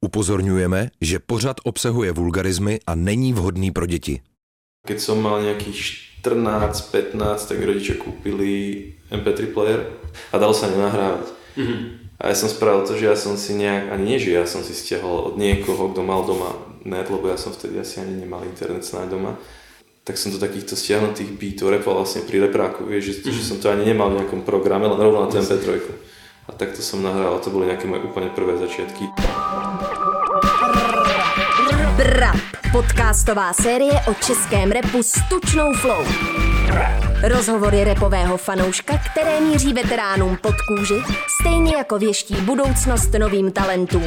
Upozorňujeme, že pořad obsahuje vulgarizmy a není vhodný pro děti. Keď som mal nejakých 14, 15, tak rodičia kúpili MP3 player a dal sa nenahrávať. Mm-hmm. A ja som spravil to, že ja som si nejak, ani nie, že ja som si stiahol od niekoho, kto mal doma net, lebo ja som vtedy asi ani nemal internet snáď doma, tak som do takýchto stiahnutých beatov repal vlastne pri repráku, vieš, že, mm-hmm. že som to ani nemal v nejakom programe, len rovno na ten MP3. A takto som nahral, a to boli nejaké moje úplne prvé začiatky. Podcastová série o českém repu s tučnou flow. Rozhovory repového fanouška, které míří veteránům pod kůži, stejně jako věští budoucnost novým talentům.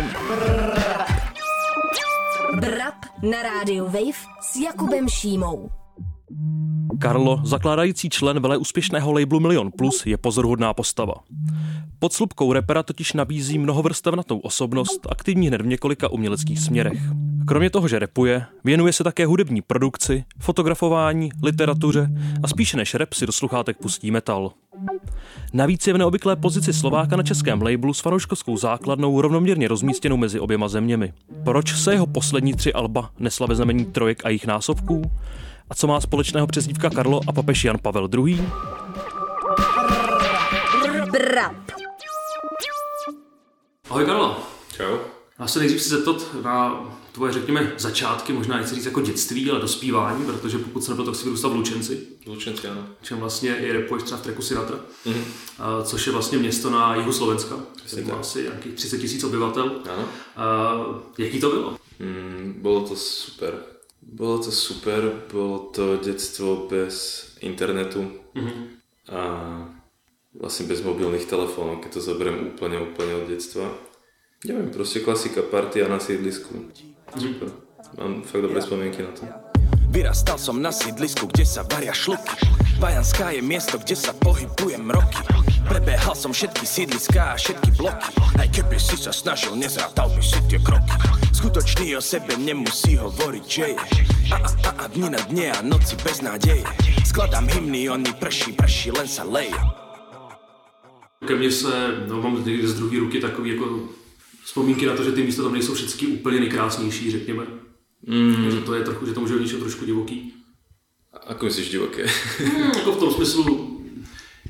Brap na rádiu Wave s Jakubem Šímou. Karlo, zakládající člen vele úspěšného labelu Milion Plus, je pozoruhodná postava. Pod slupkou repera totiž nabízí mnohovrstevnatou osobnost, aktivní hned v několika uměleckých směrech. Kromě toho, že repuje, věnuje se také hudební produkci, fotografování, literatuře a spíše než rep si do sluchátek pustí metal. Navíc je v neobvyklé pozici Slováka na českém labelu s fanouškovskou základnou rovnoměrně rozmístěnou mezi oběma zeměmi. Proč se jeho poslední tři alba nesla ve znamení trojek a jejich násobků? A co má společného přezdívka Karlo a papež Jan Pavel II? Brap. Ahoj Karlo. Čau. Já se nejdřív chci zeptat na tvoje, řekněme, začátky, možná nechci říct jako dětství, ale dospívání, protože pokud se nebyl, tak si vyrůstal v Lučenci. V Lučenci, ano. Čem vlastně i repuješ třeba v treku Sinatra, Mhm. a což je vlastně město na jihu Slovenska, který má asi nějakých 30 tisíc obyvatel. Áno. A jaký to bylo? Mm, bolo to super. Bolo to super, bolo to detstvo bez internetu Mhm. a vlastne bez mobilných telefónov, keď to zoberiem úplne, úplne od detstva. Neviem, proste klasika partia na sídlisku. Super. Mám fakt dobré spomienky na to. Vyrastal som na sídlisku, kde sa varia šluky. Bajanská je miesto, kde sa pohybujem roky. Prebehal som všetky sídliská a všetky bloky. Aj keby si sa snažil, nezrátal by si tie kroky. Skutočný o sebe nemusí hovoriť, že je. A, a, a, a dni na dne a noci bez nádeje. Skladám hymny, oni prší, prší, len sa leje. Ke mně se, no, mám z druhé ruky takový jako vzpomínky na to, že ty místa tam nejsou všechny úplně nejkrásnější, řekněme. Mm. Že to je trochu, že to může být něčeho trošku divoký. Ako myslíš divoké? Hmm, jako v tom smyslu,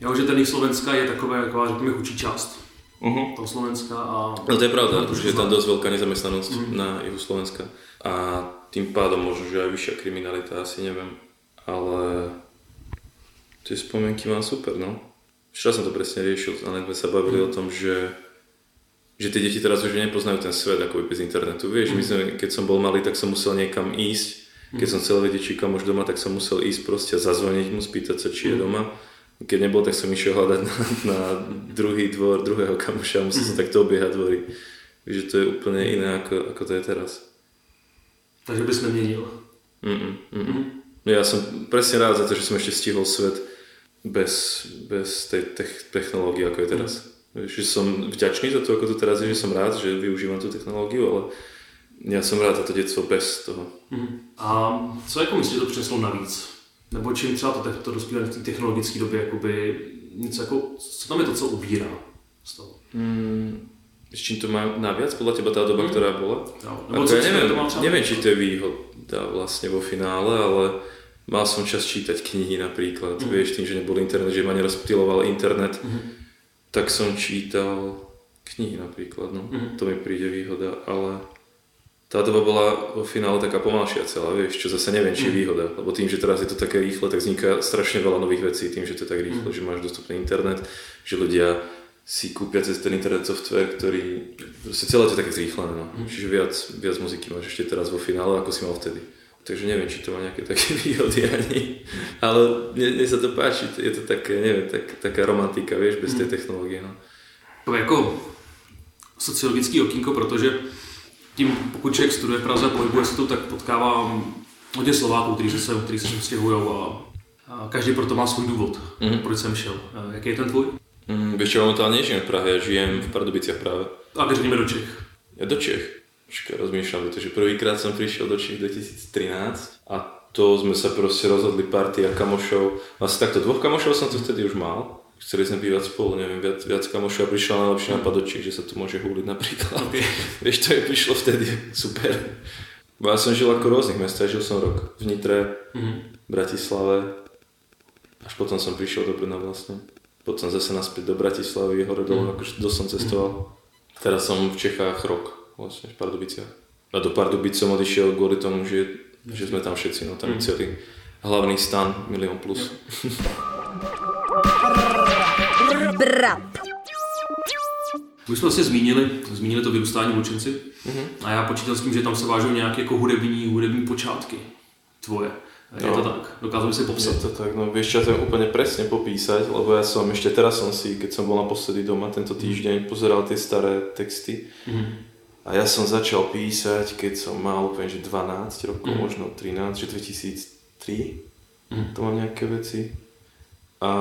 jo, že ten Slovenska je taková, taková řekněme, chudší část Uh-huh. toho Slovenska a... No to je pravda, trošku že je tam dosť veľká nezamestnanosť na juhu Slovenska. A tým pádom možno, že aj vyššia kriminalita, asi neviem. Ale tie spomienky mám super, no. Včera som to presne riešil, ale sme sa bavili o tom, že že tie deti teraz už nepoznajú ten svet ako bez internetu. Vieš, my sme, keď som bol malý, tak som musel niekam ísť. Keď som chcel vedieť, či kamoš doma, tak som musel ísť proste zazvoniť mu, spýtať sa, či je doma. Keď nebol, tak som išiel hľadať na, na druhý dvor druhého kamoša a musel som takto obiehať dvory. Víš, že to je úplne iné, ako, ako to je teraz. Takže bys neměnil. Mm-mm, mm-mm. Ja som presne rád za to, že som ešte stihol svet bez, bez tej tech- technológie, ako je teraz. Vieš, že som vďačný za to, ako to teraz je, že som rád, že využívam tú technológiu, ale ja som rád za to detstvo bez toho. A co jako myslíš, že to přineslo navíc? Nebo čím třeba to, to dospívání v té technologické době, jakoby něco jako, co tam je to, co ubírá z toho? Mm, s čím to má naviac podľa teba tá doba, ktorá bola? Jo, Ako ja neviem, neviem, či to je výhoda vlastne vo finále, ale mal som čas čítať knihy napríklad, Mhm. vieš, tým, že nebol internet, že ma nerozptiloval internet, tak som čítal knihy napríklad, no. Mhm. To mi príde výhoda, ale tá doba bola vo finále taká pomalšia celá, vieš, čo zase neviem, Mhm. či je výhoda, lebo tým, že teraz je to také rýchle, tak vzniká strašne veľa nových vecí, tým, že to je tak rýchle, Mhm. že máš dostupný internet, že ľudia si kúpia cez ten internet software, ktorý, proste celé to je také zrýchlené, no. Mhm. Čiže viac, viac muziky máš ešte teraz vo finále, ako si mal vtedy. Takže neviem, či to má nejaké také výhody ani, ale mne, mne sa to páči, je to také, neviem, tak, taká romantika, vieš, bez tej technológie, no. Takové jako sociologický okýnko, protože tím, pokud člověk studuje v Praze a pohybuje se tu, tak potkává hodně Slováků, kteří se kteří se stěhují a, a každý proto má svůj důvod, Mhm. proč jsem šel. Jaký je ten tvůj? Mm, vieš čo, momentálne nežijem v Prahe, ja žijem v Pardubiciach práve. A řekněme do Čech. Ja do Čech. Počkaj, rozmýšľam, pretože prvýkrát som prišiel do Čech 2013 a to sme sa proste rozhodli partia kamošov. Vlastne takto dvoch kamošov som tu vtedy už mal, chceli sme bývať spolu, neviem, viac, viac kamošov a prišla najlepší nápad do Čech, že sa tu môže húliť napríklad. Okay. Vieš, to je prišlo vtedy, super. Bo ja som žil ako v rôznych mestách, žil som rok v Nitre, v Bratislave, až potom som prišiel do Brna vlastne. Potom zase naspäť do Bratislavy, hore dole, akože dosť som cestoval. Teraz som v Čechách rok, vlastne v Pardubiciach. A do Pardubic som odišiel kvôli tomu, že, že sme tam všetci, no tam je celý hlavný stan, milión plus. Brap. My jsme vlastně zmínili, zmínili to vyrůstání v Lučenci a já počítal s tím, že tam se vážou nějaké jako hudební, hudební počátky tvoje. Je No. to tak? Dokázal by si popsat? Je to tak, no vieš čo, ja to úplne presne popísať, lebo ja som ešte teraz som si, keď som bol naposledy doma tento týždeň, pozeral tie staré texty a ja som začal písať, keď som mal úplne že 12 rokov, možno 13, že 2003, to mám nejaké veci. A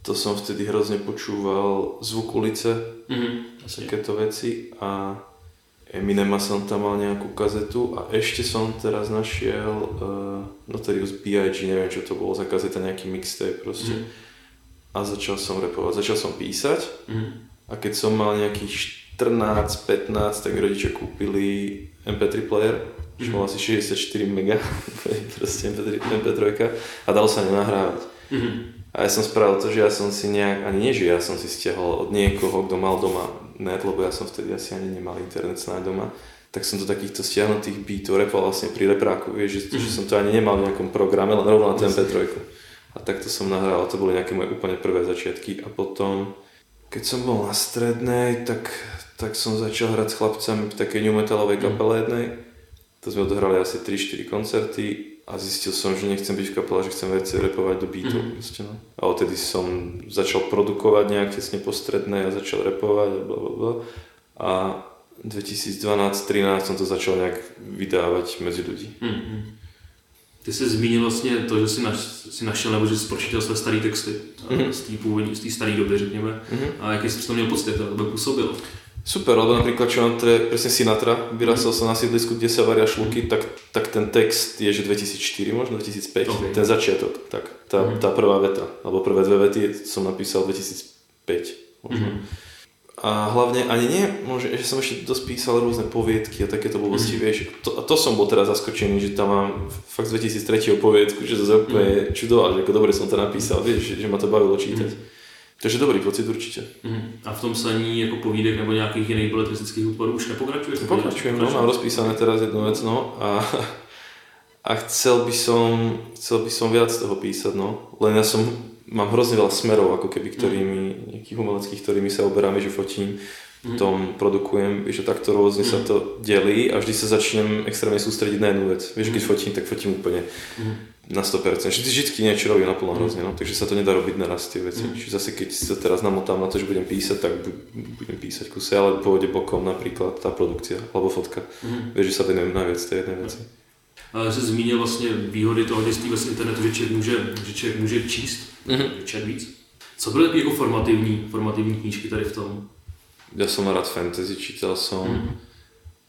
to som vtedy hrozne počúval zvuk ulice, Mhm. takéto veci a Eminema som tam mal nejakú kazetu a ešte som teraz našiel uh, Notorious B.I.G. neviem čo to bolo za kazeta, nejaký mixtape proste. A začal som repovať, začal som písať Mhm. a keď som mal nejakých 14-15, tak rodičia kúpili MP3 player, čo mal asi 64 mega, proste MP3, MP3 a dalo sa nenahrávať. Mhm. A ja som spravil to, že ja som si nejak, ani nie, že ja som si stiahol od niekoho, kto mal doma net, lebo ja som vtedy asi ani nemal internet snáď doma, tak som do takýchto stiahnutých beatov repal vlastne pri repráku, vieš, že, že som to ani nemal v nejakom programe, len rovno na ten MP3. A takto som nahral, a to boli nejaké moje úplne prvé začiatky a potom, keď som bol na strednej, tak, tak som začal hrať s chlapcami v takej new metalovej kapele jednej. To sme odohrali asi 3-4 koncerty a zistil som, že nechcem byť v kapele, že chcem veci repovať do beatov. Mm. No. A odtedy som začal produkovať nejak tesne po strednej a začal repovať a bla bla bla. A 2012-13 som to začal nejak vydávať medzi ľudí. Mhm. Ty jsi zmínil vlastně to, že jsi, naš, si našel nebo že jsi pročítal své staré texty mm-hmm. z té původní, z té staré doby, řekněme. Mm-hmm. A jaký jsi to měl pocit, to tebe působilo? Super, lebo napríklad čo mám tre, presne Sinatra, vyrastal som na sídlisku, kde sa varia šluky, tak, tak ten text je, že 2004, možno 2005, Ok. ten začiatok, tak, tá, tá prvá veta, alebo prvé dve vety som napísal 2005, možno. A hlavne ani nie, môže, že som ešte dosť písal rôzne poviedky a takéto blbosti, vieš. To, a to som bol teraz zaskočený, že tam mám fakt z 2003 poviedku, že to úplne čudoval, že ako dobre som to napísal, vieš, že, že ma to bavilo čítať. Takže dobrý pocit určite. Mhm. A v tom psaní jako povídek nebo nějakých jiných beletristických útvarů už nepokračuješ? Pokračujem, no, mám rozpísané teraz jednu vec, no, a, a chcel by som, chcel by som viac toho písať, no, len ja som, mám hrozne veľa smerov, ako keby, ktorými, nejakých umeleckých, ktorými sa oberáme, že fotím, tom produkujem, vieš, že takto rôzne sa to delí a vždy sa začnem extrémne sústrediť na jednu vec. Vieš, keď fotím, tak fotím úplne na 100%. Vždy, vždy niečo robím naplno hrozne, no, takže sa to nedá robiť naraz tie veci. Čiže zase keď sa teraz namotám na to, že budem písať, tak bu- budem písať kuse, ale pôjde bokom napríklad tá produkcia alebo fotka. Vieš, že sa venujem najviac tej jednej veci. Ale jsi zmínil vlastně výhody toho dětství bez internetu, že člověk může, že člověk může číst, mm-hmm. čet víc. Co byly jako formativní, formativní knížky tady v tom? Ja som rád fantasy, čítal som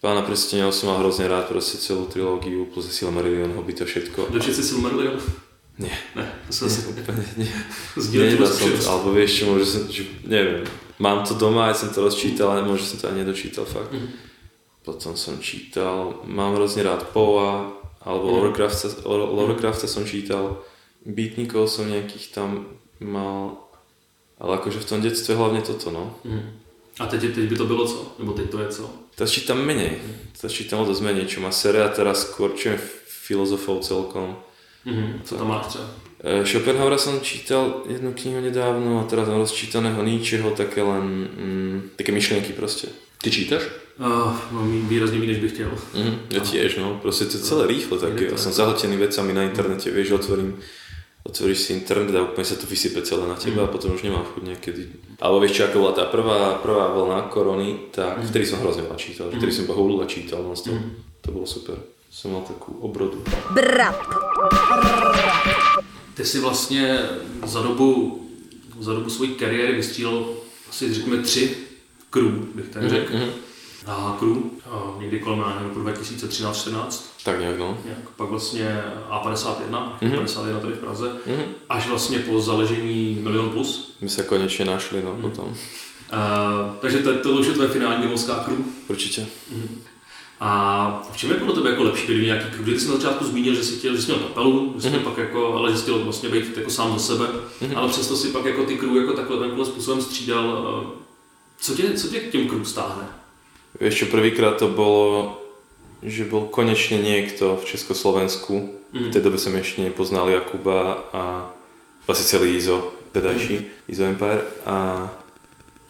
Pána prstenov som mal hrozne rád, proste celú trilógiu, plus Silmarillion, Hobbit a všetko. Dočet si Silmarillion? Nie. Ne, to jsem si Úplne nie. Nedal som, zkušenost. alebo vieš čo, môže som, že, neviem, mám to doma, aj som to rozčítal, ale možno som to ani nedočítal fakt. Potom som čítal, mám hrozne rád Poa, alebo Lovecrafta, Lovecrafta som čítal, Beatnikov som nejakých tam mal, ale akože v tom detstve hlavne toto, no. Mhm. A teď, teď by to bylo co? Nebo teď to je co? Teraz čítam menej, teraz čítam o dosť menej, čo má sere a teraz skôr čujem filozofov celkom. Mhm. Co tam máš třeba? E, Schopenhauera som čítal jednu knihu nedávno a teraz mám rozčítaného Nietzscheho, také len mm, také myšlienky proste. Ty čítaš? Uh, mám výrazně méně, než bych chtěl. Mhm, ja tiež, no. Proste to je celé rýchlo také. Ja som zahltený vecami na internete, vieš, otvorím otvoríš si internet a úplne sa to vysype celé na teba a potom už nemám chuť niekedy. Alebo vieš čo, ako bola tá prvá, prvá vlna korony, tak vtedy som hrozne veľa čítal. Vtedy som iba hulu a čítal non stop. To bolo super. Som mal takú obrodu. Brap. Ty si vlastně za dobu, za dobu své kariéry vystřílel asi řekněme tři crew, bych tak řekl. a crew, a někdy kolem roku 2013-14. Tak nějak, no. Nějak. Pak vlastně A51, Mhm. 51 tady v Praze, Mhm. až vlastně po zaležení Milion Plus. My se konečně našli, no, potom. A, takže to, to už je tvoje finální domovská crew. Určitě. A v čem je podle tebe jako lepší být nějaký crew? Ty jsi na začátku zmínil, že jsi chtěl, že jsi měl kapelu, že jsi Mhm. měl pak jako, ale že jsi chtěl vlastně být jako sám za sebe, ale přesto si pak jako ty crew jako takhle způsobem střídal. A Co tě, co tě k těm crew stáhne? Čo, prvýkrát to bolo, že bol konečne niekto v Československu. V tej dobe som ešte nepoznal Jakuba a vlastne celý IZO, tedajší IZO Empire. A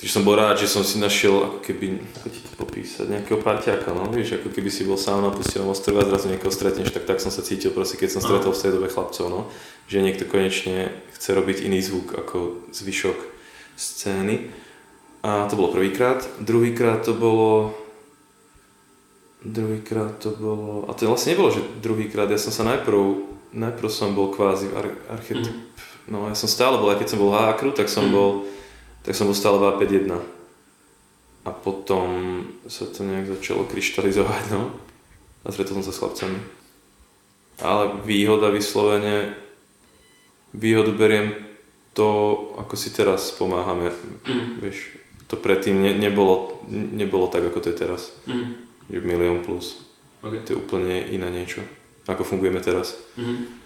takže som bol rád, že som si našiel ako keby, ako ti to popísať, nejakého parťáka, no vieš, ako keby si bol sám na pustenom ostrove a zrazu niekoho stretneš, tak tak som sa cítil proste, keď som stretol v tej dobe chlapcov, no. Že niekto konečne chce robiť iný zvuk ako zvyšok scény. A to bolo prvýkrát. Druhýkrát to bolo... Druhýkrát to bolo... A to vlastne nebolo, že druhýkrát. Ja som sa najprv... Najprv som bol kvázi ar- archetyp. No ja som stále bol, aj keď som bol Hákru, tak som bol... Tak som bol stále v A51. A potom sa to nejak začalo kryštalizovať, no. A stretol som sa s chlapcami. Ale výhoda vyslovene... Výhodu beriem to, ako si teraz pomáhame. Vieš, to predtým ne, nebolo, nebolo tak, ako to je teraz. Mm. Že milión plus. Okay. To je úplne iné niečo. Ako fungujeme teraz. Mm.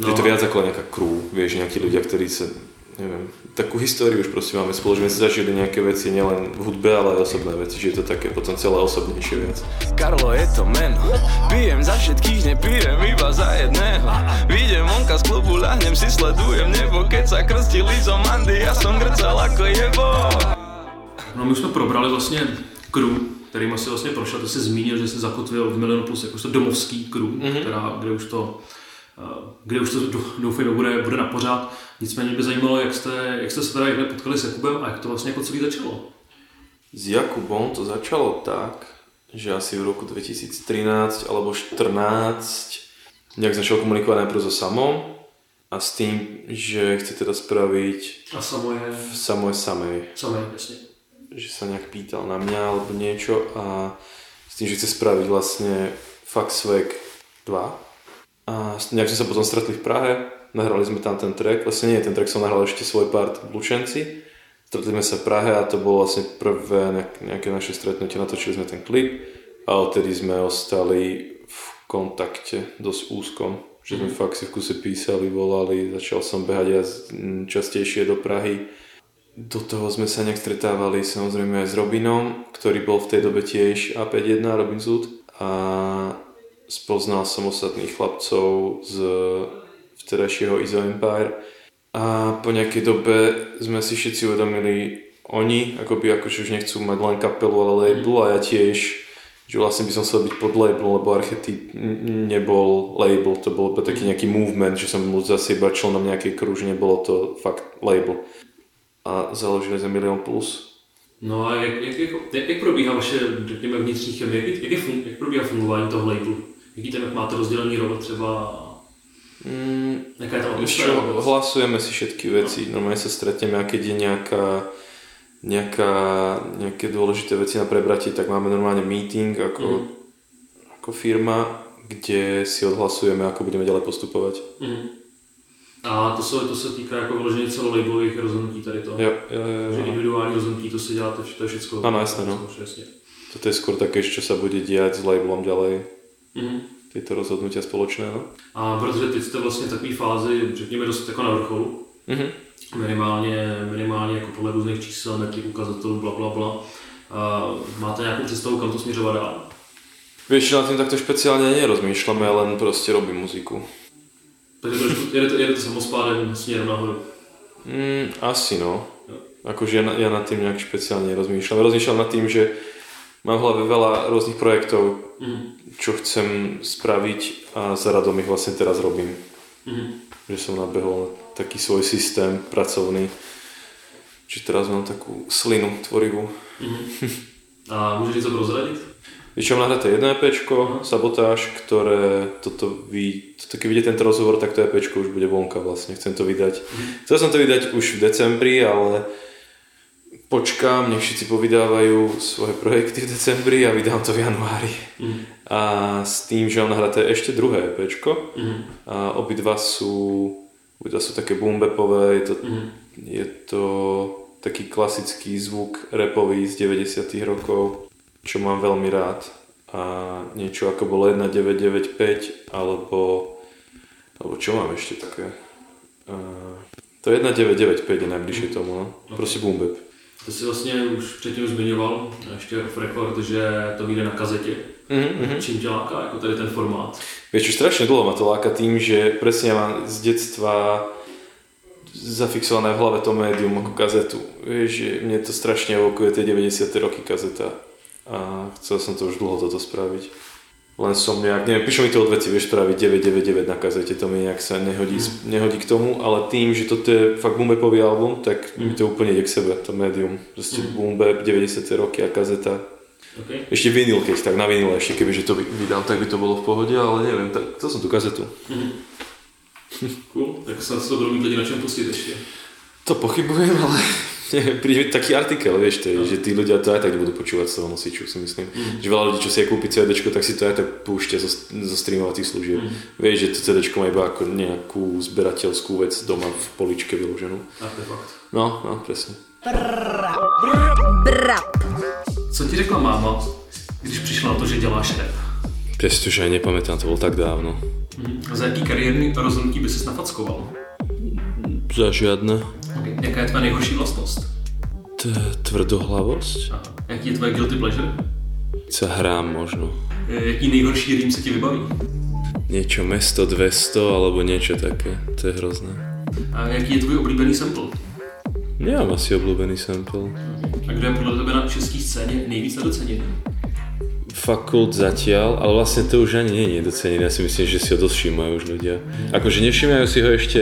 No. Je to viac ako nejaká crew, vieš, nejakí ľudia, ktorí sa, neviem, takú históriu už proste máme spolu, že my sa zažili nejaké veci nielen v hudbe, ale aj osobné veci, že je to také potom celé osobnejšie viac. Karlo je to meno Pijem za všetkých, nepijem iba za jedného Vyjdem vonka z klubu, ľahnem si, sledujem nebo Keď sa krstí Lizo Mandy, ja som grcal ako jebo No my už jsme probrali vlastně crew, kterým asi vlastně prošel. Ty jsi zmínil, že jsi zakotvil v Milion Plus jakožto domovský crew, mm-hmm. která, kde už to eh, kde už to dou- doufejme bude, bude na pořád. Nicméně mě by zajímalo, jak jste, jak jste se teda jednou potkali s Jakubem a jak to vlastně jako celý začalo. S Jakubom to začalo tak, že asi v roku 2013 alebo 2014 nejak začal komunikovať najprv so Samom a s tým, že chce teda spraviť A samo je Samo je samej. samé, jasně. Že sa nejak pýtal na mňa alebo niečo a s tým, že chce spraviť vlastne Fuck Swag 2 a nejak sme sa potom stretli v Prahe, nahrali sme tam ten track, vlastne nie, ten track som nahral ešte svoj part v Lučenci, stretli sme sa v Prahe a to bolo vlastne prvé nejak- nejaké naše stretnutie, natočili sme ten klip a odtedy sme ostali v kontakte dosť úzkom, že sme fakt si v kuse písali, volali, začal som behať ja častejšie do Prahy, do toho sme sa nejak stretávali samozrejme aj s Robinom, ktorý bol v tej dobe tiež A51, Robin Zoot a spoznal som ostatných chlapcov z vtedajšieho Izo Empire. A po nejakej dobe sme si všetci uvedomili oni, akoby akože už nechcú mať len kapelu, ale label. A ja tiež že vlastne by som chcel byť pod label, lebo Archetyp nebol label, to bol taký nejaký movement, že som bol zase iba členom nejakej že nebolo to fakt label. A založili sme Milion Plus. No a jak, jak, jako, jak, jak probíhá vaše, řekněme, vnitřní chemie, jak, jak, je fun, jak probíhá fungování toho labelu? Jaký tam, jak máte rozdělený role třeba, Mm, jaká je tam atmosféra? hlasujeme si všetky veci, normálne sa stretneme a keď je nejaká, nejaká, nejaké dôležité veci na prebratie, tak máme normálne meeting ako, ako firma, kde si odhlasujeme, ako budeme ďalej postupovať. Mhm. A to se, to se týká jako vyloženě celolabových rozhodnutí tady toho. Jo, jo, jo, Že jo. individuální rozhodnutí, to si děláte, to je všechno. Áno, jasné, no. Toto je skôr také, čo sa bude diať s labelom ďalej. Mhm. Tieto rozhodnutia spoločné, no. A protože teď jste vlastně v takové fázi, řekněme, dost jako na vrcholu, Mhm. minimálně, minimálně jako podle různých čísel, metrik, ukazatelů, bla, bla, bla. A máte nějakou představu, kam to směřovat dál? Vieš, nad tým takto špeciálne nerozmýšľame, len proste robím muziku. Takže trošku, jede to, jede to samospádem směrem nahoru. Mm, asi no. Akože ja, na- ja nad tým nejak špeciálne nerozmýšľam. Rozmýšľam nad tým, že mám v hlave veľa rôznych projektov, Mhm. čo chcem spraviť a za radom ich vlastne teraz robím. Mhm. Že som nabehol na taký svoj systém pracovný. Čiže teraz mám takú slinu tvorivú. A můžeš něco prozradit? Mám nahraté jedno EPčko, Sabotáž, ktoré toto vy, toto, keď vidíte tento rozhovor, tak to EPčko už bude vonka vlastne, chcem to vydať. Chcel som to vydať už v decembri, ale počkám, nech všetci povydávajú svoje projekty v decembri a vydám to v januári. Mm. A s tým, že on nahraté ešte druhé EPčko mm. a obidva sú, obidva sú také boombepové, je to, mm. je to taký klasický zvuk repový z 90 rokov, čo mám veľmi rád. A niečo ako bolo 1995 alebo, alebo čo mám ešte také? Uh, to 1995 je najbližšie tomu, no. Proste boom bap. Ty si vlastně už předtím zmiňoval, ještě off record, že to vyjde na kazetě. Mm-hmm. Čím tě láká jako tady ten formát? Vieš čo, strašne dlho ma to láka tým, že presne ja mám z detstva zafixované v hlave to médium ako kazetu. Vieš, že mne to strašne evokuje tie 90. roky kazeta a chcel som to už dlho toto spraviť. Len som nejak, neviem, píšu mi to odveci, vieš, spraviť 999 na kazete, to mi nejak sa nehodí, mm. nehodí k tomu, ale tým, že toto je fakt boombapový album, tak mm. mi to úplne ide k sebe, to médium. Proste mm. boombap, 90. roky a kazeta. Okay. Ešte vinyl, keď tak na vinyl ešte, keby že to vydal, tak by to bolo v pohode, ale neviem, tak to som tú kazetu. Mm. Cool, tak sa to mít lidi na čom pustiť ešte. To pochybujem, ale príde taký artikel, vieš, to je, no. že tí ľudia to aj tak nebudú počúvať z toho nosiču, si myslím. Mm. Že veľa ľudí, čo si aj kúpi CD, tak si to aj tak púšťa zo, zo streamovacích služieb. Mm. Vieš, že to CD má iba ako nejakú zberateľskú vec doma v poličke vyloženú. Artefakt. No, no, presne. Brap. Co ti řekla máma, když přišla na to, že děláš rap? Presne, že aj nepamätám, to bolo tak dávno. Mm. Za jaký kariérny rozhodnutí by si nafackoval? Za žiadne. Jaká je tvá nejhorší vlastnost? Tvrdohlavosť. Aha. Jaký je tvoje guilty pleasure? Sa hrám možno. E, jaký nejhorší rým se ti vybaví? Niečo mesto 200 alebo niečo také. To je hrozné. A jaký je tvůj oblíbený sample? Nemám asi obľúbený sample. A kdo je podle tebe na české scéně nejvíc nedoceněný? Fakult zatiaľ, ale vlastne to už ani nie je nedocenené. Ja si myslím, že si ho dosť všímajú už ľudia. Akože nevšímajú si ho ešte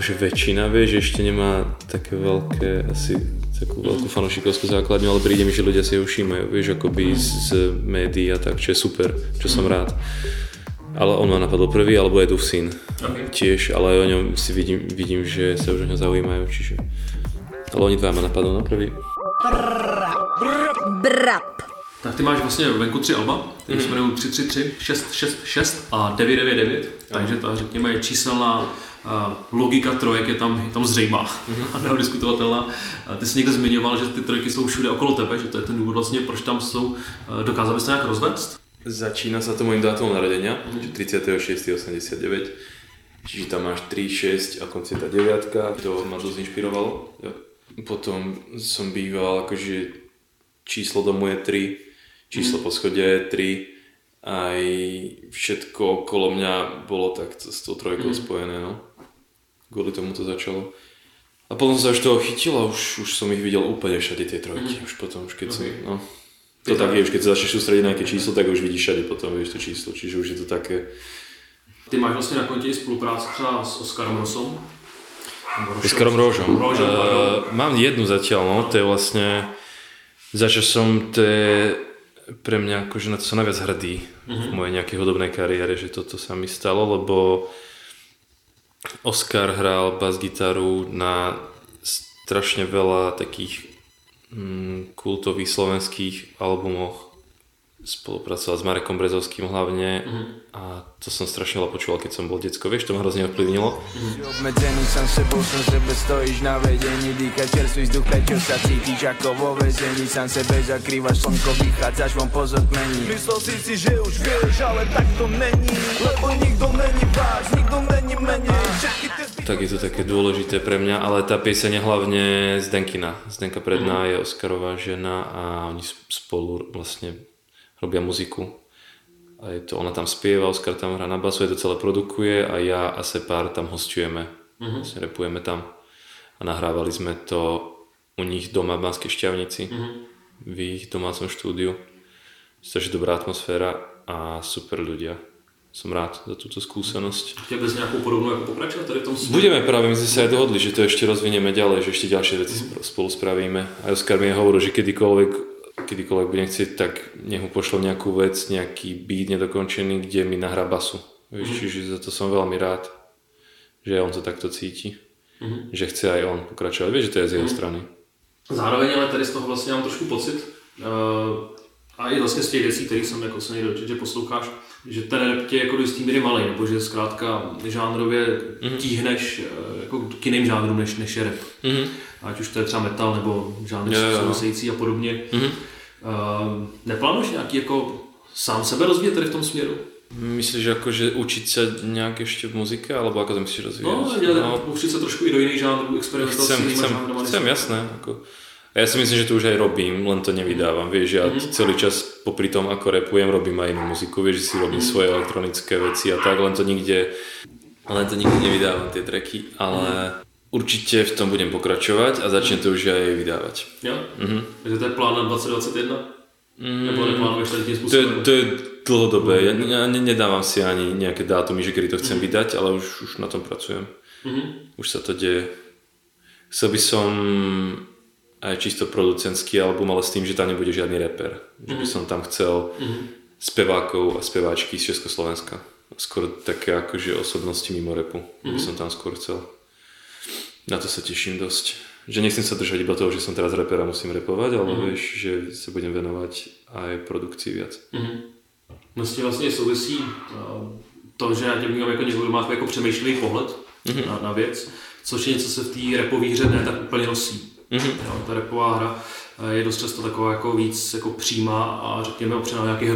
akože väčšina, vieš, ešte nemá také veľké, asi takú veľkú fanúšikovskú základňu, ale príde mi, že ľudia si ho všímajú, vieš, akoby z, z médií a tak, čo je super, čo som rád. Ale on ma napadol prvý, alebo Edu syn. Okay. Tiež, ale o ňom si vidím, vidím, že sa už o ňo zaujímajú, čiže... Ale oni dva ma napadol na prvý. Brap. Tak ty máš vlastně venku tři alba, které mm. se jmenují 333, 666 a 999, takže ta řekněme je číselná logika trojek je tam, je tam zřejmá mm-hmm. a neodiskutovatelná. Ty jsi někde zmiňoval, že ty trojky jsou všude okolo tebe, že to je ten důvod vlastně, proč tam jsou. Dokázal bys to nějak rozvést? Začína sa to môjim dátumom narodenia, mm-hmm. 36.89. Čiže tam máš 3, 6 a konci tá 9, to ma dosť inšpirovalo. Potom som býval, akože číslo domu je 3, číslo mm. po schode je 3, aj všetko okolo mňa bolo tak s tou trojkou mm. spojené, no kvôli tomu to začalo. A potom sa už toho chytil a už, už som ich videl úplne všade tie trojky. Mm. Už potom, už keď mm. si, no. To tak je, už keď sa začneš sústrediť na nejaké číslo, tak už vidíš všade potom, vieš to číslo. Čiže už je to také... Ty máš vlastně na konti spolupráci třeba s Oskarom Rosom? Oskarom Rožom. Rožom uh, mám jednu zatiaľ, no, to je vlastne... Začal som, to je pre mňa akože na to som najviac hrdý mm-hmm. v mhm. mojej nejakej hudobnej kariére, že toto sa mi stalo, lebo Oscar hral bas-gitaru na strašne veľa takých mm, kultových slovenských albumoch spolupracoval s Marekom Brezovským hlavne mm. a to som strašne veľa počúval, keď som bol detsko, vieš, to ma hrozne ovplyvnilo. Mm. Obmedzený som sebou, som sebe stojíš na vedení, dýchať čerstvý vzduch, prečo sa cítiš ako vo väzení, sám sebe zakrývaš slnko, vychádzaš von po zotmení. Myslel si si, že už vieš, ale tak to není, lebo nikto není váš, nikto není menej, tak je to také dôležité pre mňa, ale tá pieseň je hlavne Zdenkina. Zdenka Predná mm. je Oskarová žena a oni spolu vlastne robia muziku. A je to, ona tam spieva, Oskar tam hrá na basu, je to celé produkuje a ja a Separ tam hostujeme. Uh-huh. Vlastne repujeme tam. A nahrávali sme to u nich doma v Banskej šťavnici, uh-huh. v ich domácom štúdiu. Strašne dobrá atmosféra a super ľudia. Som rád za túto skúsenosť. Tebe z nejakú podobnú ako pokračovať tady v tom smere? Budeme práve, my sme sa aj dohodli, že to ešte rozvinieme ďalej, že ešte ďalšie veci uh-huh. spolu spravíme. A Oskar mi hovoril, že kedykoľvek kedykoľvek budem chcieť, tak nech mu pošlem nejakú vec, nejaký beat nedokončený, kde mi nahrá basu. Víš, mm-hmm. Čiže za to som veľmi rád, že on to takto cíti. Mm-hmm. Že chce aj on pokračovať. Vieš, že to je z jeho mm-hmm. strany. Zároveň ale tady z toho vlastně mám trošku pocit, uh, a i vlastně z těch věcí, které jsem jako se někdo určitě posloucháš, že ten rap tě jako do jistý míry malý, nebo že zkrátka žánrově mm-hmm. tíhneš uh, jako k jiným žánrům, než, než je rap. Mm-hmm. Ať už to je třeba metal, nebo žánry související a podobně. Mm-hmm. Uh, neplánuješ nějaký jako sám sebe rozvíjet tady v tom směru? Myslíš, ako, že učiť sa nejak ešte v muzike, alebo ako to myslíš rozvíjať? No, ja, no, učiť sa trošku i do iných žánrov, experimentovať chcem, s chcem, chcem, jasné. Ako, ja si myslím, že to už aj robím, len to nevydávam. Vieš, ja mm-hmm. celý čas popri tom, ako repujem, robím aj inú muziku. Vieš, si robím mm-hmm. svoje elektronické veci a tak, len to nikde, len to nikde nevydávam, tie tracky, ale mm-hmm. určite v tom budem pokračovať a začnem to už aj vydávať. Jo? Mm-hmm. Takže to je plán na 2021? Mm, Nebo neplánuješ takým spôsobom? To je, to je dlhodobé. Ja, ja nedávam si ani nejaké dátumy, že kedy to chcem mm-hmm. vydať, ale už, už na tom pracujem. Mm-hmm. Už sa to deje. Chcel by som aj čisto producentský album, ale s tým, že tam nebude žiadny reper. Mm-hmm. Že by mhm. som tam chcel mm-hmm. spevákov a speváčky z Československa. Skôr také akože osobnosti mimo repu. Mm-hmm. By som tam skôr chcel. Na to sa teším dosť že nechcem sa držať iba toho, že som teraz reper a musím repovať, ale mm. vieš, že sa budem venovať aj produkcii viac. Mm. No s tím vlastně souvisí to, že já vnímám jako někdo, kdo má jako přemýšlivý pohled mm-hmm. na, na věc, což je něco, co se v té repové hře ne tak úplně nosí. Mm-hmm. Jo, ta repová hra je dost často taková jako víc jako přímá a řekněme opřená nějaký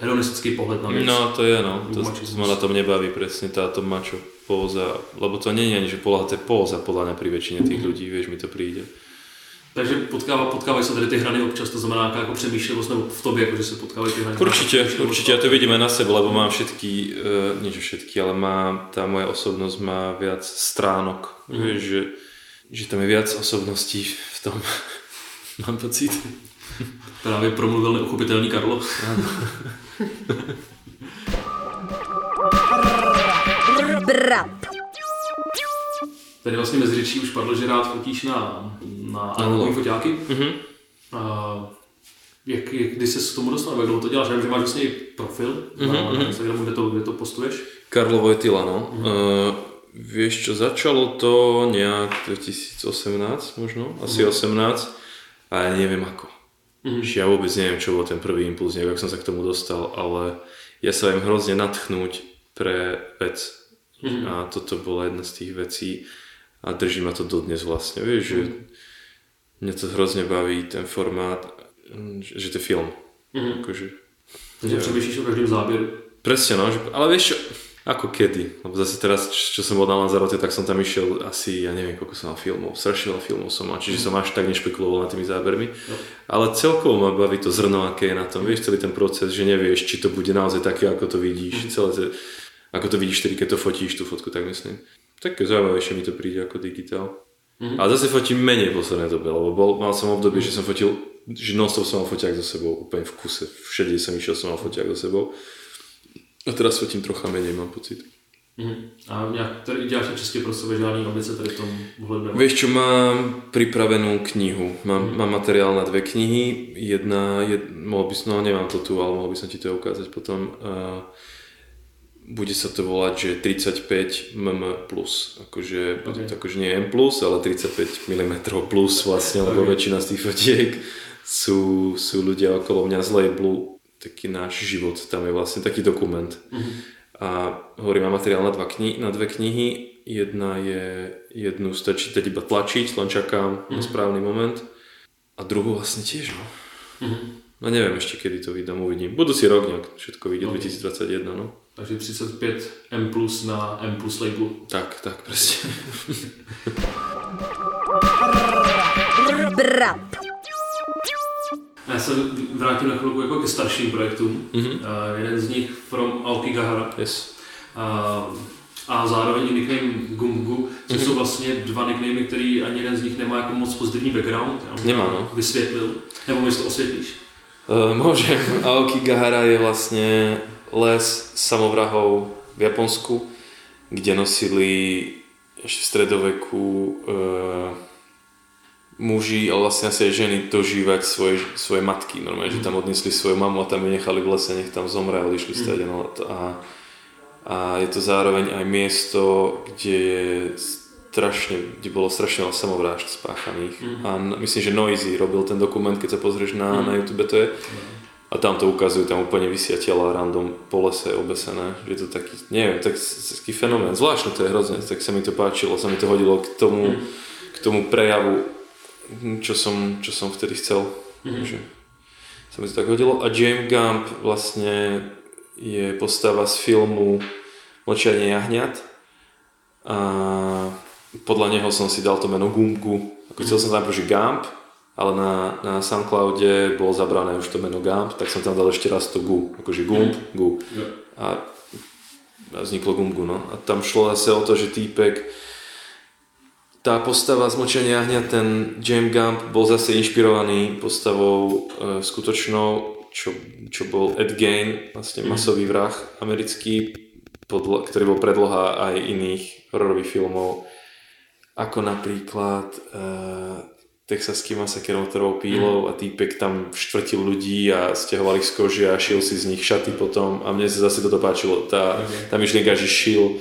hedonistický pohled na věc. No to je no, to, to, ma na tom nebaví presne táto mačo póza, lebo to nie je ani, že poláha, to je póza podľa mňa pri väčšine tých ľudí, vieš, mi to príde. Takže potkává, potkávají se tady ty hrany občas, to znamená nějaká jako přemýšlivost nebo v tobě, jako, že se potkávají ty hrany. Určite, určite, ja to vidím aj na sebe, lebo mám všetky, uh, nie že všetky, ale má, tá moja osobnosť má viac stránok, mm. vieš, že, že tam je viac osobností v tom, mám pocit. Právě promluvil neuchopitelný Karlo. Brap. Tady vlastně mezi řečí už padlo, že rád fotíš na, na analogové foťáky. Mm-hmm. A jak, jak, kdy se k tomu dostal, jak dlouho to děláš? Já vím, že máš vlastně profil mm-hmm. na, na mhm. Instagramu, kde to, kde to postuješ. Karlo Vojtila, no. Mm-hmm. Uh, vieš čo, začalo to nejak 2018 možno, asi mm-hmm. 18 a ja neviem ako. Mm-hmm. Ja vôbec neviem, čo bol ten prvý impuls, neviem, ako som sa k tomu dostal, ale ja sa viem hrozne natchnúť pre vec, Mm. A toto bola jedna z tých vecí a drží ma to dodnes vlastne, vieš, mm. že mhm. mňa to hrozne baví ten formát, že to je film. Mm. Akože, Takže přemýšlíš o každém záběru. Presne, no, že, ale vieš čo, ako kedy, lebo zase teraz, čo som bol na Lanzarote, tak som tam išiel asi, ja neviem, koľko som mal filmov, strašne veľa filmov som mal, čiže mm. som až tak nešpekuloval nad tými zábermi, no. ale celkovo ma baví to zrno, aké je na tom, vieš, celý ten proces, že nevieš, či to bude naozaj také, ako to vidíš, mm. celé to, ako to vidíš tedy, keď to fotíš, tú fotku, tak myslím. Také zaujímavejšie mi to príde ako digitál. Mm-hmm. Ale zase fotím menej v poslednej dobe, lebo bol, mal som obdobie, že som fotil, že non som mal foťák za sebou, úplne v kuse. Všade som išiel, som mal foťák za sebou. A teraz fotím trocha menej, mám pocit. Mm-hmm. A nejak, tady děláš čistě pro sebe žádný ambice tady v tom ohľadne? Vieš čo, mám pripravenú knihu. Mám, mm-hmm. mám materiál na dve knihy. Jedna, jed, mohol by som, no nemám to tu, ale mohol by som ti to ukázať potom. Uh, bude sa to volať, že 35 mm plus, akože, okay. akože nie M plus, ale 35 mm plus vlastne, lebo okay. väčšina z tých fotiek sú, sú ľudia okolo mňa z labelu, taký náš život, tam je vlastne taký dokument. Mm-hmm. A hovorím, mám materiál na, dva kni- na dve knihy, jedna je, jednu stačí teď iba tlačiť, len čakám mm-hmm. na mhm. správny moment a druhú vlastne tiež, no. Mm-hmm. No neviem ešte, kedy to vydám, uvidím. Budú si rok nejak, všetko vidieť, okay. 2021, no. Takže 35 M plus na M plus labelu. Tak, tak, presne. Brap. Já se vrátím na chvilku jako ke starším projektům. Mm-hmm. Uh, jeden z nich From Aokigahara. Yes. Uh, a zároveň i nickname Gungu, což mm-hmm. jsou vlastně dva nicknamy, který ani jeden z nich nemá jako moc pozitivní background. Já Nemá, no. Vysvětlil. Nebo mi to osvětlíš? Uh, môžem. Aokigahara je vlastne les samovrahov v Japonsku, kde nosili ešte v stredoveku e, muži, ale vlastne asi aj ženy dožívať svoje, svoje matky. Normálne, mm. že tam odnesli svoju mamu a tam ju nechali v lese, nech tam zomre a odišli mm. na A, a je to zároveň aj miesto, kde je strašne, kde bolo strašne veľa samovrážd spáchaných. Mm. A myslím, že Noisy robil ten dokument, keď sa pozrieš na, mm. na YouTube, to je. A tam to ukazujú, tam úplne vysia tela random po lese obesené. Je to taký, neviem, tak, taký fenomén. Zvláštne to je hrozne, tak sa mi to páčilo, sa mi to hodilo k tomu, mm. k tomu prejavu, čo som, čo som vtedy chcel. Mm. Že sa mi to tak hodilo. A James Gump vlastne je postava z filmu Mlčanie jahňat. A podľa neho som si dal to meno Gumku. Ako chcel som najprv, že Gump, ale na, na Soundcloude bolo zabrané už to meno Gump, tak som tam dal ešte raz to Gu, akože Gump, Gu. A, a vzniklo Gumgu, no. A tam šlo zase o to, že týpek, tá postava z Mlčania hňa, ten James Gump bol zase inšpirovaný postavou e, skutočnou, čo, čo bol Ed Gein, vlastne masový vrah americký, podlo, ktorý bol predloha aj iných hororových filmov, ako napríklad uh, Texaský masaker motorovou pílou a týpek tam štvrtil ľudí a stiahoval ich z kože a šil si z nich šaty potom. A mne sa zase toto páčilo, tá, tá myšlienka, že šil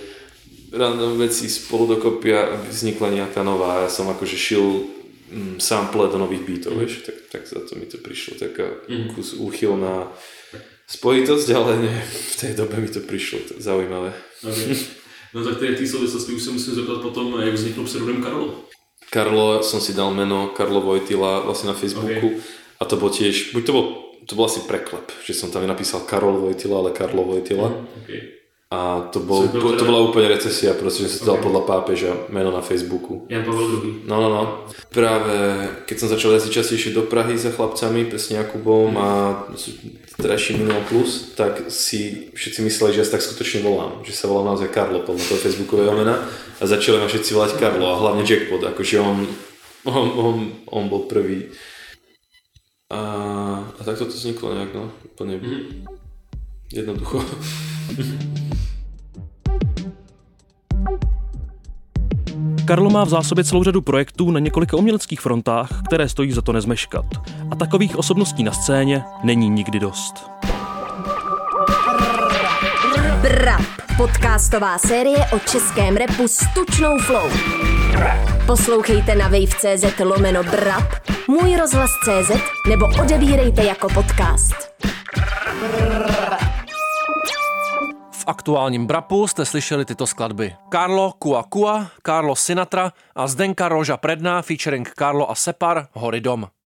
random veci spolu dokopy a vznikla nejaká nová. Ja som akože šil mm, sample do nových beatov, mm. vieš, tak, tak za to mi to prišlo taká mm. kus úchylná spojitosť, ale nie, v tej dobe mi to prišlo to zaujímavé. Okay. No tak tej souvislosti už se musím zeptat potom, jak vznikl pseudonym Karlo. Karlo som si dal meno Karlo Vojtila vlastne na Facebooku okay. a to bol tiež, buď to bol, to bol asi preklep, že som tam napísal Karol Vojtila, ale Karlo Vojtila. Mm, okay. A to, bol, to, to bola úplne recesia, proste, že som okay. dal podľa pápeža meno na Facebooku. Jan Pavel II. No, no, no. Práve keď som začal jazdiť častejšie do Prahy za chlapcami, presne Jakubom a terajší Minul Plus, tak si všetci mysleli, že ja sa tak skutočne volám. Že sa volám naozaj Karlo podľa toho Facebookového mena a začali ma všetci volať Karlo a hlavne Jackpot, akože on, on, on, on bol prvý. A, a takto to vzniklo nejak, no, úplne mm. jednoducho. Karlo má v zásobě celou řadu projektů na několika uměleckých frontách, které stojí za to nezmeškat. A takových osobností na scéně není nikdy dost. Brap, podcastová série o českém repu s tučnou flow. Poslouchejte na wave.cz lomeno Brap, můj rozhlas.cz nebo odebírejte jako podcast. V aktuálním Brapu jste slyšeli tyto skladby. Carlo Kua Kua, Carlo Sinatra a Zdenka Roža Predná featuring Carlo a Separ Hory dom.